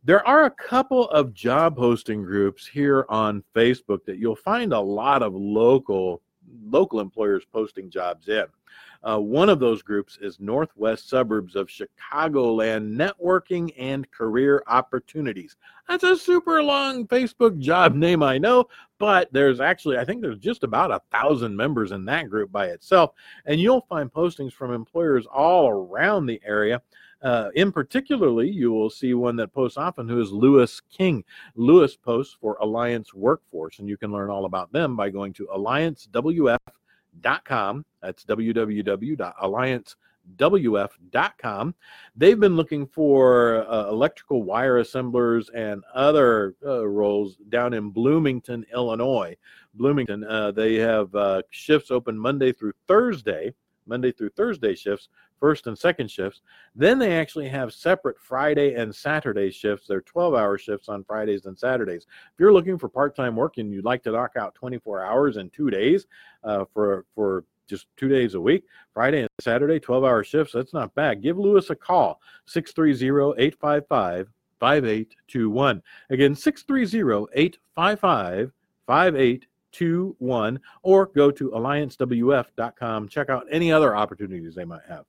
There are a couple of job hosting groups here on Facebook that you'll find a lot of local local employers posting jobs in. Uh, one of those groups is Northwest Suburbs of Chicagoland Networking and Career Opportunities. That's a super long Facebook job name, I know, but there's actually, I think there's just about a thousand members in that group by itself. And you'll find postings from employers all around the area. Uh, in particularly, you will see one that posts often who is Lewis King. Lewis posts for Alliance Workforce, and you can learn all about them by going to alliancewf.com. That's www.alliancewf.com. They've been looking for uh, electrical wire assemblers and other uh, roles down in Bloomington, Illinois. Bloomington, uh, they have uh, shifts open Monday through Thursday. Monday through Thursday shifts first and second shifts. Then they actually have separate Friday and Saturday shifts. They're 12 hour shifts on Fridays and Saturdays. If you're looking for part time work and you'd like to knock out 24 hours in two days uh, for, for just two days a week, Friday and Saturday, 12 hour shifts, that's not bad. Give Lewis a call, 630 855 5821. Again, 630 855 5821 or go to alliancewf.com. Check out any other opportunities they might have.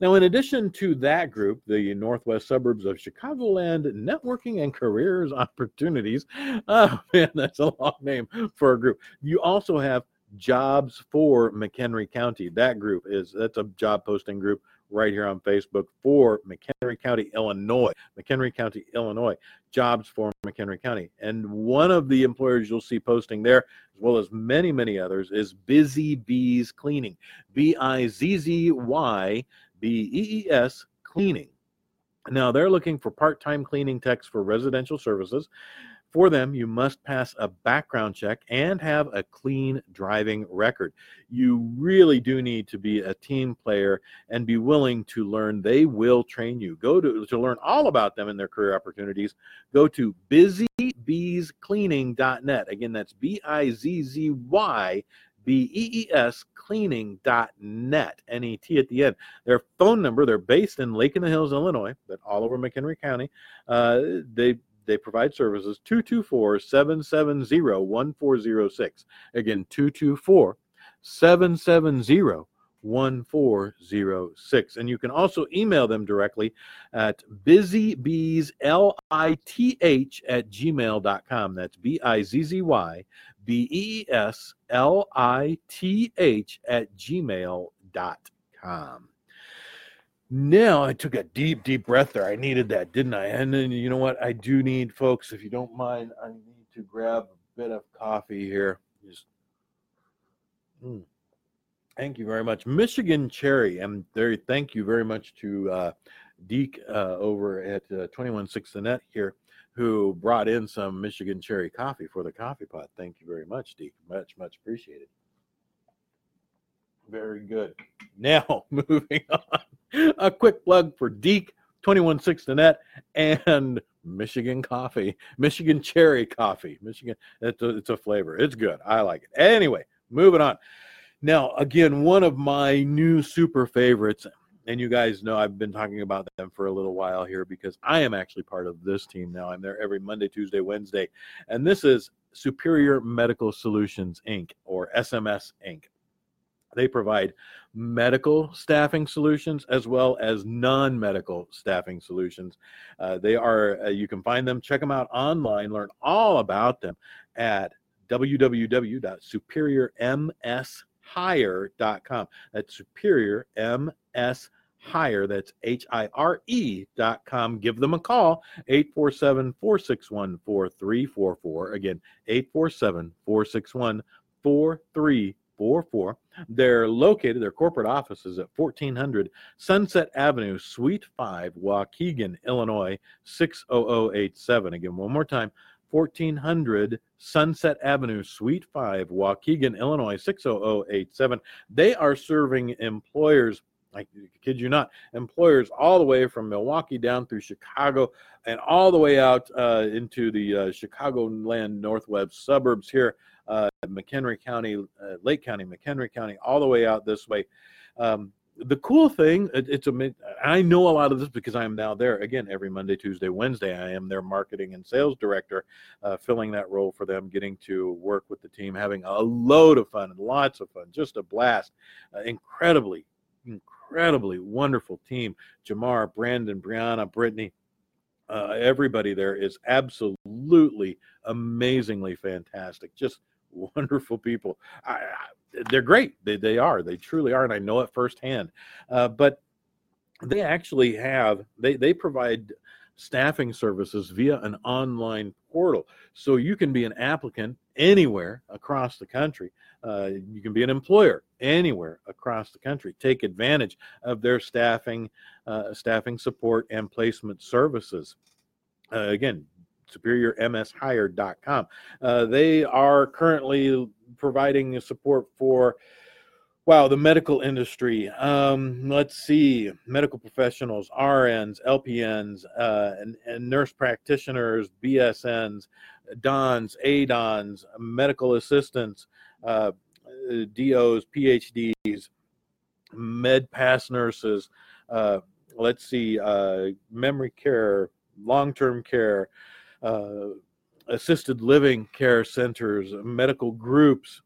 Now, in addition to that group, the Northwest Suburbs of Chicagoland Networking and Careers Opportunities, oh man, that's a long name for a group. You also have Jobs for McHenry County. That group is that's a job posting group right here on Facebook for McHenry County, Illinois. McHenry County, Illinois, jobs for McHenry County. And one of the employers you'll see posting there, as well as many, many others, is Bizzy Bees Cleaning. B I Z Z Y B E E S Cleaning. Now, they're looking for part time cleaning techs for residential services. For them, you must pass a background check and have a clean driving record. You really do need to be a team player and be willing to learn. They will train you. Go to to learn all about them and their career opportunities. Go to bizzybeescleaning.net. Again, that's B I Z Z Y B E E S cleaning.net, N E T at the end. Their phone number, they're based in Lake in the Hills, Illinois, but all over McHenry County. Uh, they they provide services 224 770 1406. Again, 224 770 1406. And you can also email them directly at bizzybeeslith at gmail.com. That's B I Z Z Y B E S L I T H at gmail.com. Now I took a deep, deep breath there. I needed that, didn't I? And then you know what? I do need, folks, if you don't mind, I need to grab a bit of coffee here. Just mm. thank you very much. Michigan Cherry. And there, thank you very much to uh, Deke uh, over at uh, 216 The Net here who brought in some Michigan Cherry coffee for the coffee pot. Thank you very much, Deke. Much, much appreciated. Very good. Now, moving on a quick plug for Deke 216 The Net and Michigan coffee, Michigan cherry coffee. Michigan, it's a, it's a flavor. It's good. I like it. Anyway, moving on. Now, again, one of my new super favorites, and you guys know I've been talking about them for a little while here because I am actually part of this team now. I'm there every Monday, Tuesday, Wednesday, and this is Superior Medical Solutions Inc. or SMS Inc. They provide medical staffing solutions as well as non medical staffing solutions. Uh, they are, uh, you can find them, check them out online, learn all about them at www.superiormshire.com. That's Superior MS Hire. That's H I R E dot com. Give them a call, 847 461 4344. Again, 847 461 4344. 44. They're located, their corporate offices at 1400 Sunset Avenue, Suite 5, Waukegan, Illinois, 60087. Again, one more time 1400 Sunset Avenue, Suite 5, Waukegan, Illinois, 60087. They are serving employers. I kid you not, employers all the way from Milwaukee down through Chicago and all the way out uh, into the uh, Chicagoland Northwest suburbs here uh, McHenry County, uh, Lake County, McHenry County, all the way out this way. Um, the cool thing, it, it's a, I know a lot of this because I am now there again every Monday, Tuesday, Wednesday. I am their marketing and sales director, uh, filling that role for them, getting to work with the team, having a load of fun and lots of fun, just a blast. Uh, incredibly, incredibly wonderful team. Jamar, Brandon, Brianna, Brittany, uh, everybody there is absolutely amazingly fantastic. Just wonderful people. I, I, they're great. They, they are. They truly are. And I know it firsthand. Uh, but they actually have, they, they provide staffing services via an online portal. So you can be an applicant anywhere across the country. Uh, you can be an employer anywhere across the country. Take advantage of their staffing, uh, staffing support and placement services. Uh, again, superiormshire.com. Uh, they are currently providing support for wow the medical industry um, let's see medical professionals rns lpns uh, and, and, nurse practitioners bsns dons adons medical assistants uh, dos phds med pass nurses uh, let's see uh, memory care long-term care uh, assisted living care centers, medical groups,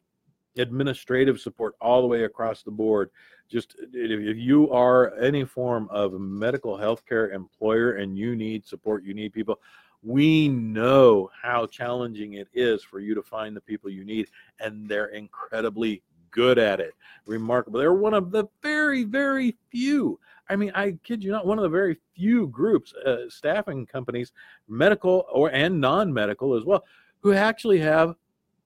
administrative support all the way across the board. Just if you are any form of medical healthcare employer and you need support, you need people, we know how challenging it is for you to find the people you need, and they're incredibly good at it. Remarkable. They're one of the very, very few. I mean, I kid you not, one of the very few groups, uh, staffing companies, medical or and non-medical as well, who actually have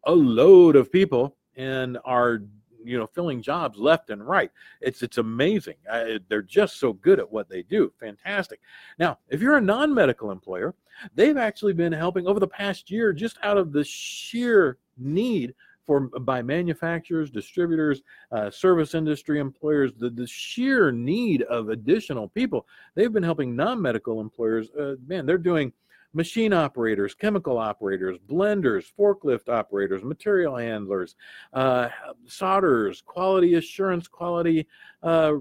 a load of people and are you know filling jobs left and right. It's it's amazing. Uh, they're just so good at what they do. Fantastic. Now if you're a non-medical employer they've actually been helping over the past year just out of the sheer need for by manufacturers distributors uh, service industry employers the, the sheer need of additional people. They've been helping non-medical employers uh, man they're doing machine operators, chemical operators, blenders, forklift operators, material handlers, uh, solderers, quality assurance, quality, uh,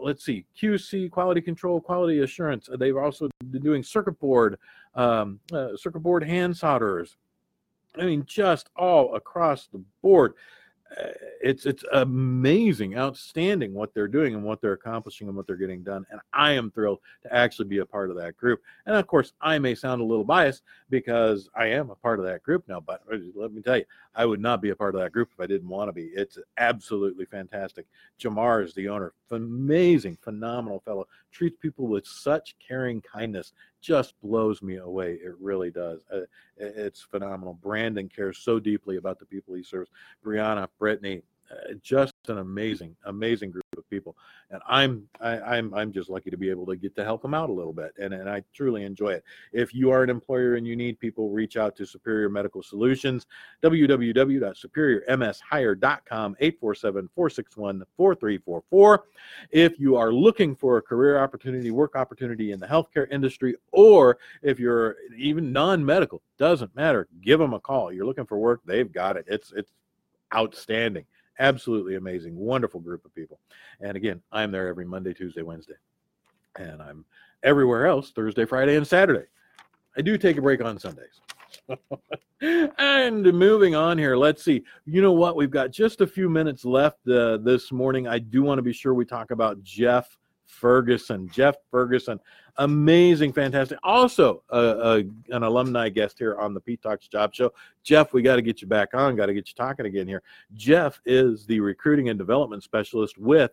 let's see, QC, quality control, quality assurance. They've also been doing circuit board, um, uh, circuit board hand solderers. I mean, just all across the board. It's it's amazing, outstanding what they're doing and what they're accomplishing and what they're getting done. And I am thrilled to actually be a part of that group. And of course, I may sound a little biased because I am a part of that group now. But uh, let me tell you, I would not be a part of that group if I didn't want to be. It's absolutely fantastic. Jamar is the owner, amazing, phenomenal fellow. Treats people with such caring kindness just blows me away. It really does. Uh, it's phenomenal. Brandon cares so deeply about the people he serves. Brianna, Brittany, uh, just an amazing, amazing group of people, and I'm I, I'm I'm just lucky to be able to get to help them out a little bit, and and I truly enjoy it. If you are an employer and you need people, reach out to Superior Medical Solutions, www.superiormshire.com, 847-461-4344. If you are looking for a career opportunity, work opportunity in the healthcare industry, or if you're even non-medical, doesn't matter. Give them a call. You're looking for work, they've got it. It's it's outstanding absolutely amazing, wonderful group of people. And again, I'm there every Monday, Tuesday, Wednesday, and I'm everywhere else Thursday, Friday, and Saturday. I do take a break on Sundays. and moving on here, let's see. You know what? We've got just a few minutes left uh, this morning. I do want to be sure we talk about Jeff Ferguson. Jeff Ferguson, amazing, fantastic. Also, an alumni guest here on the Pete Talks Job Show. Jeff, we got to get you back on. Got to get you talking again here. Jeff is the recruiting and development specialist with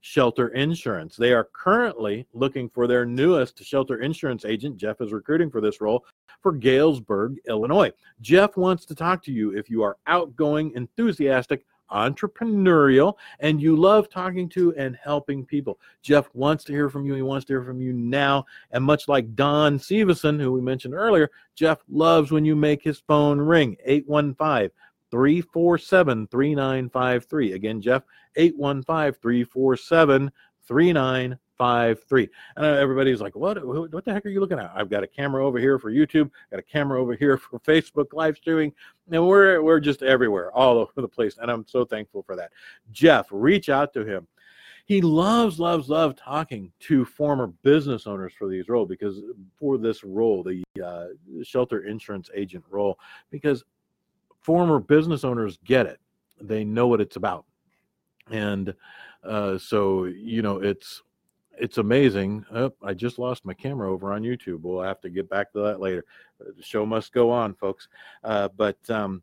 Shelter Insurance. They are currently looking for their newest shelter insurance agent. Jeff is recruiting for this role for Galesburg, Illinois. Jeff wants to talk to you if you are outgoing, enthusiastic, entrepreneurial, and you love talking to and helping people. Jeff wants to hear from you. He wants to hear from you now. And much like Don Severson, who we mentioned earlier, Jeff loves when you make his phone ring 815 347 3953. Again, Jeff, 815 347 3953 five three. And everybody's like, "What? What the heck are you looking at?" I've got a camera over here for YouTube, got a camera over here for Facebook live streaming, and we're we're just everywhere, all over the place. And I'm so thankful for that. Jeff, reach out to him. He loves, loves, loves talking to former business owners for these roles because for this role, the uh, shelter insurance agent role, because former business owners get it. They know what it's about. And uh, so, you know, it's it's amazing. Oh, I just lost my camera over on YouTube. We'll have to get back to that later. The show must go on, folks. Uh, but um,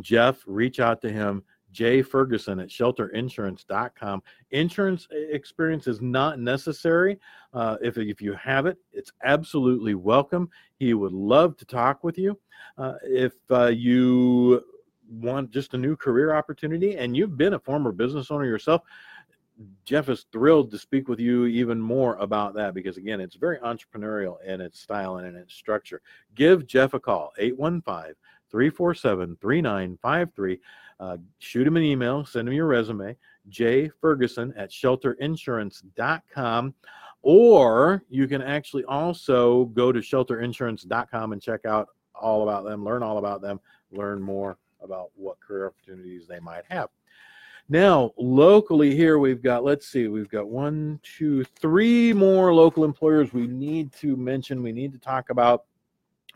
Jeff, reach out to him. Jay Ferguson at shelterinsurance.com. Insurance experience is not necessary. Uh, if, if you have it, it's absolutely welcome. He would love to talk with you. Uh, if uh, you want just a new career opportunity and you've been a former business owner yourself, Jeff is thrilled to speak with you even more about that because, again, it's very entrepreneurial in its style and in its structure. Give Jeff a call, 815 347 3953. Uh, shoot him an email, send him your resume, jferguson at shelterinsurance.com. Or you can actually also go to shelterinsurance.com and check out all about them, learn all about them, learn more about what career opportunities they might have. Now, locally here, we've got, let's see, we've got one, two, three more local employers we need to mention, we need to talk about.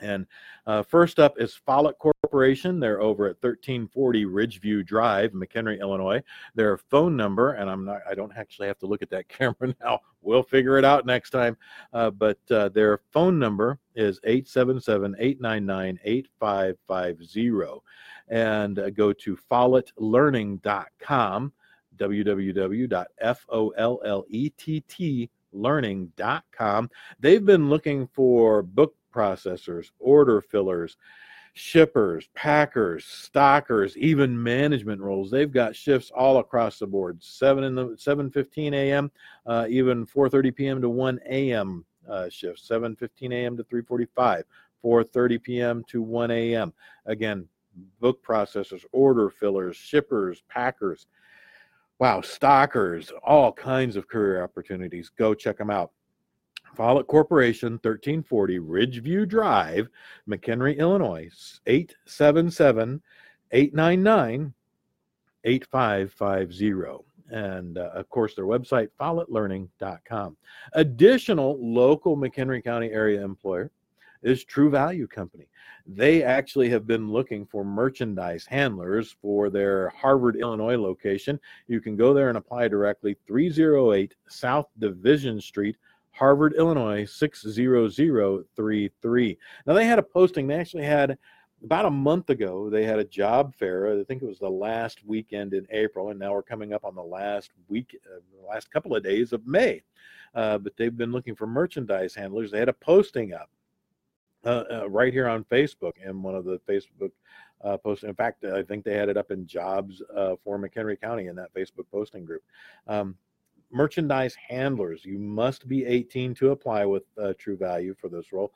And uh, first up is Follett Corporation. They're over at 1340 Ridgeview Drive, McHenry, Illinois. Their phone number, and I'm not, I don't actually have to look at that camera now. We'll figure it out next time. Uh, but uh, their phone number is 877 899 8550. And uh, go to follettlearning.com, www.follettlearning.com learning.com. They've been looking for book processors, order fillers, shippers, packers, stockers, even management roles. They've got shifts all across the board. Seven in the seven fifteen a.m., uh, even four thirty p.m. to one a.m. Uh, shifts. Seven fifteen a.m. to three forty five. 4:30 p.m. to 1 a.m. Again, book processors, order fillers, shippers, packers. Wow, stockers, all kinds of career opportunities. Go check them out. Follett Corporation, 1340 Ridgeview Drive, McHenry, Illinois, 877 899 8550. And uh, of course, their website, follettlearning.com. Additional local McHenry County area employer is True Value Company. They actually have been looking for merchandise handlers for their Harvard, Illinois location. You can go there and apply directly 308 South Division Street, Harvard, Illinois 60033. Now they had a posting, they actually had about a month ago, they had a job fair. I think it was the last weekend in April, and now we're coming up on the last week, uh, the last couple of days of May. Uh, but they've been looking for merchandise handlers. They had a posting up uh, uh, right here on Facebook in one of the Facebook uh, posts. In fact, I think they had it up in jobs uh, for McHenry County in that Facebook posting group. Um, merchandise handlers. You must be 18 to apply with uh, True Value for this role.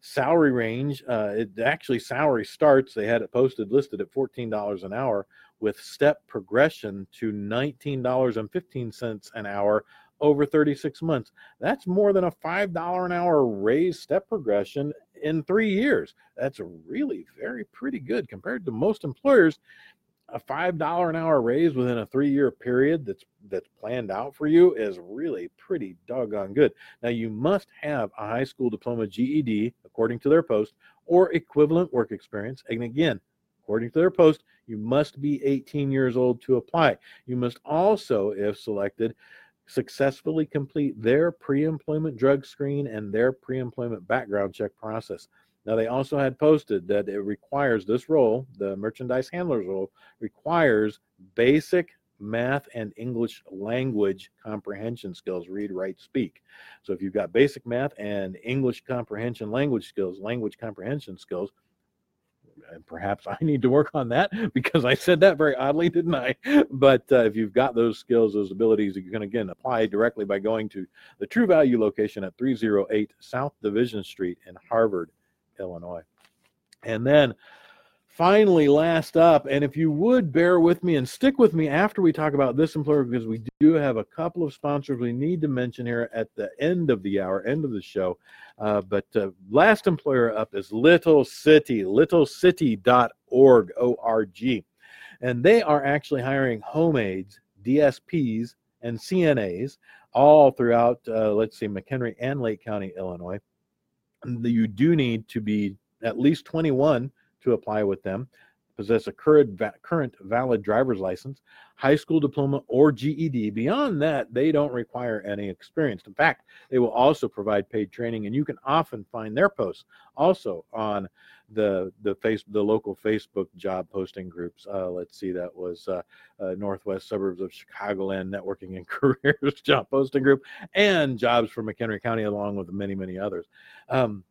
Salary range, uh, it actually salary starts. They had it posted listed at $14 an hour with step progression to $19.15 an hour over 36 months. That's more than a $5 an hour raise step progression in three years. That's really very pretty good compared to most employers a five dollar an hour raise within a three year period that's that's planned out for you is really pretty doggone good. Now you must have a high school diploma GED according to their post or equivalent work experience. And again, according to their post, you must be 18 years old to apply. You must also, if selected, successfully complete their pre-employment drug screen and their pre-employment background check process. Now, they also had posted that it requires this role, the merchandise handler's role, requires basic math and English language comprehension skills, read, write, speak. So, if you've got basic math and English comprehension language skills, language comprehension skills, and perhaps I need to work on that because I said that very oddly, didn't I? But uh, if you've got those skills, those abilities, you can again apply directly by going to the True Value location at 308 South Division Street in Harvard, Illinois. And then finally, last up, and if you would bear with me and stick with me after we talk about this employer, because we do have a couple of sponsors we need to mention here at the end of the hour, end of the show. Uh, but uh, last employer up is Little City, littlecity.org, O-R-G. And they are actually hiring home aides, DSPs, and CNAs all throughout, uh, let's see, McHenry and Lake County, Illinois you do need to be at least 21 to apply with them, possess a current, current valid driver's license, high school diploma, or GED. Beyond that, they don't require any experience. In fact, they will also provide paid training, and you can often find their posts also on the the face the local Facebook job posting groups. Uh, let's see, that was uh, uh, Northwest Suburbs of Chicagoland Networking and Careers job posting group, and Jobs for McHenry County, along with many many others. Um,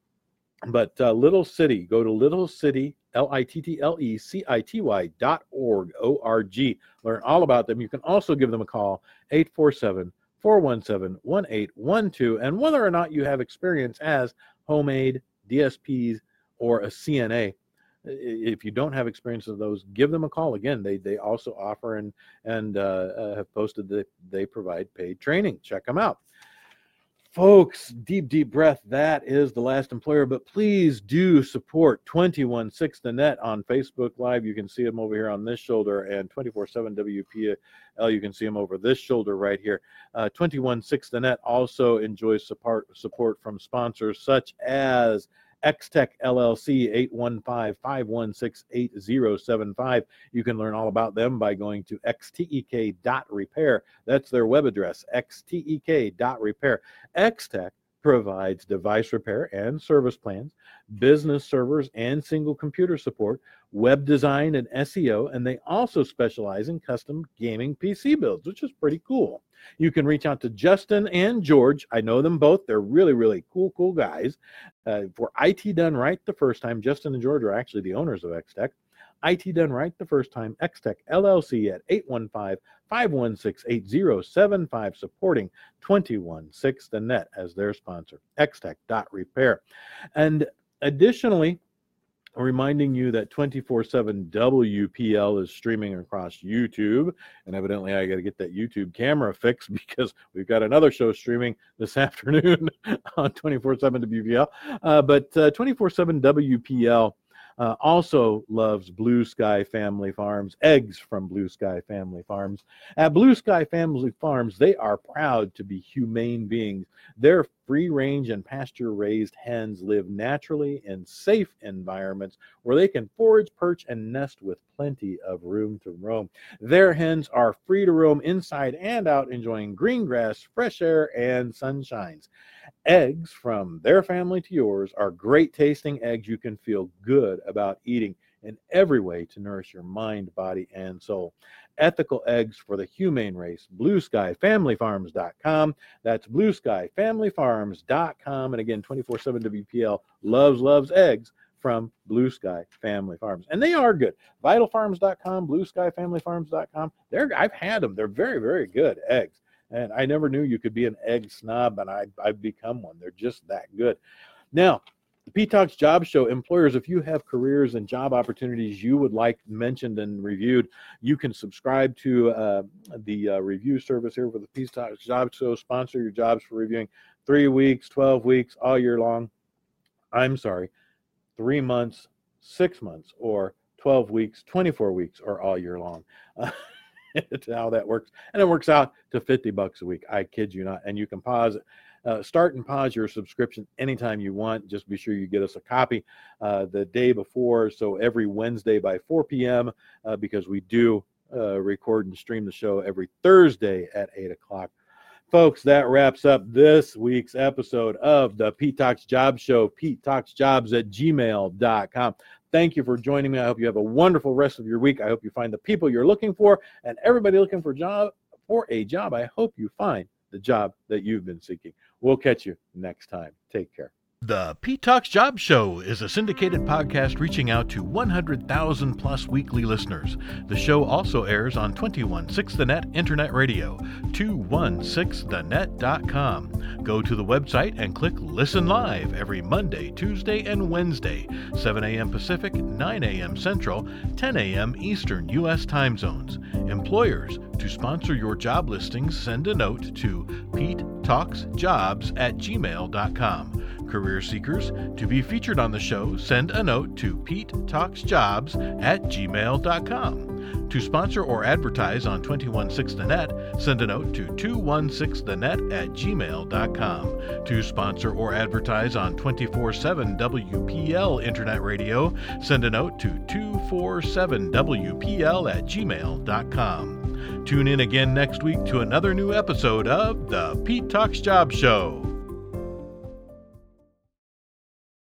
but uh, Little City, go to Little City L I T T L E C I T Y dot org, O R G. Learn all about them. You can also give them a call, 847 417 1812. And whether or not you have experience as homemade DSPs, or a CNA, if you don't have experience of those, give them a call. Again, they they also offer and and uh, uh, have posted that they provide paid training. Check them out. Folks, deep, deep breath. That is the last employer, but please do support 216 The Net on Facebook Live. You can see them over here on this shoulder, and 24 7 WPL, you can see them over this shoulder right here. Uh, 216 The Net also enjoys support, support from sponsors such as XTech LLC 815 516 8075. You can learn all about them by going to xtek.repair. That's their web address, xtek.repair. XTech provides device repair and service plans, business servers and single computer support, web design and SEO, and they also specialize in custom gaming PC builds, which is pretty cool. You can reach out to Justin and George. I know them both. They're really, really cool, cool guys. Uh, for IT done right the first time, Justin and George are actually the owners of XTech. IT done right the first time, XTech LLC at 815 516 8075, supporting 216 The Net as their sponsor, xtech.repair. And additionally, reminding you that 24 7 WPL is streaming across YouTube. And evidently, I got to get that YouTube camera fixed because we've got another show streaming this afternoon on 24 7 WPL. Uh, but 24 uh, 7 WPL uh, also loves Blue Sky Family Farms, eggs from Blue Sky Family Farms. At Blue Sky Family Farms, they are proud to be humane beings. Their free range and pasture raised hens live naturally in safe environments where they can forage, perch, and nest with plenty of room to roam. Their hens are free to roam inside and out, enjoying green grass, fresh air, and sunshines. Eggs from their family to yours are great tasting eggs you can feel good about eating in every way to nourish your mind, body, and soul. Ethical eggs for the humane race. BlueSkyFamilyFarms.com. That's BlueSkyFamilyFarms.com. And again, 24 7 WPL loves, loves eggs from Blue Sky Family Farms. And they are good. VitalFarms.com, BlueSkyFamilyFarms.com. They're, I've had them. They're very, very good eggs. And I never knew you could be an egg snob, and I, I've become one. They're just that good. Now, the Talks Job Show, employers, if you have careers and job opportunities you would like mentioned and reviewed, you can subscribe to uh, the uh, review service here for the Talks Job Show. Sponsor your jobs for reviewing three weeks, 12 weeks, all year long. I'm sorry, three months, six months, or 12 weeks, 24 weeks, or all year long. It's how that works. And it works out to 50 bucks a week. I kid you not. And you can pause uh, start and pause your subscription anytime you want. Just be sure you get us a copy uh, the day before. So every Wednesday by 4 p.m., uh, because we do uh, record and stream the show every Thursday at 8 o'clock. Folks, that wraps up this week's episode of the Pete Talks Job Show. Pete Talks Jobs at gmail.com. Thank you for joining me. I hope you have a wonderful rest of your week. I hope you find the people you're looking for and everybody looking for job for a job. I hope you find the job that you've been seeking. We'll catch you next time. Take care. The Pete Talks Job Show is a syndicated podcast reaching out to 100,000 plus weekly listeners. The show also airs on 216 The Net Internet Radio, 216thenet.com. Go to the website and click Listen Live every Monday, Tuesday, and Wednesday, 7 a.m. Pacific, 9 a.m. Central, 10 a.m. Eastern U.S. time zones. Employers, to sponsor your job listings, send a note to PeteTalksJobs at gmail.com. Career seekers, to be featured on the show, send a note to PeteTalksJobs at gmail.com. To sponsor or advertise on 216 The Net, send a note to 216thenet at gmail.com. To sponsor or advertise on 24 7 WPL Internet Radio, send a note to 247WPL at gmail.com. Tune in again next week to another new episode of the Pete Talks Job Show.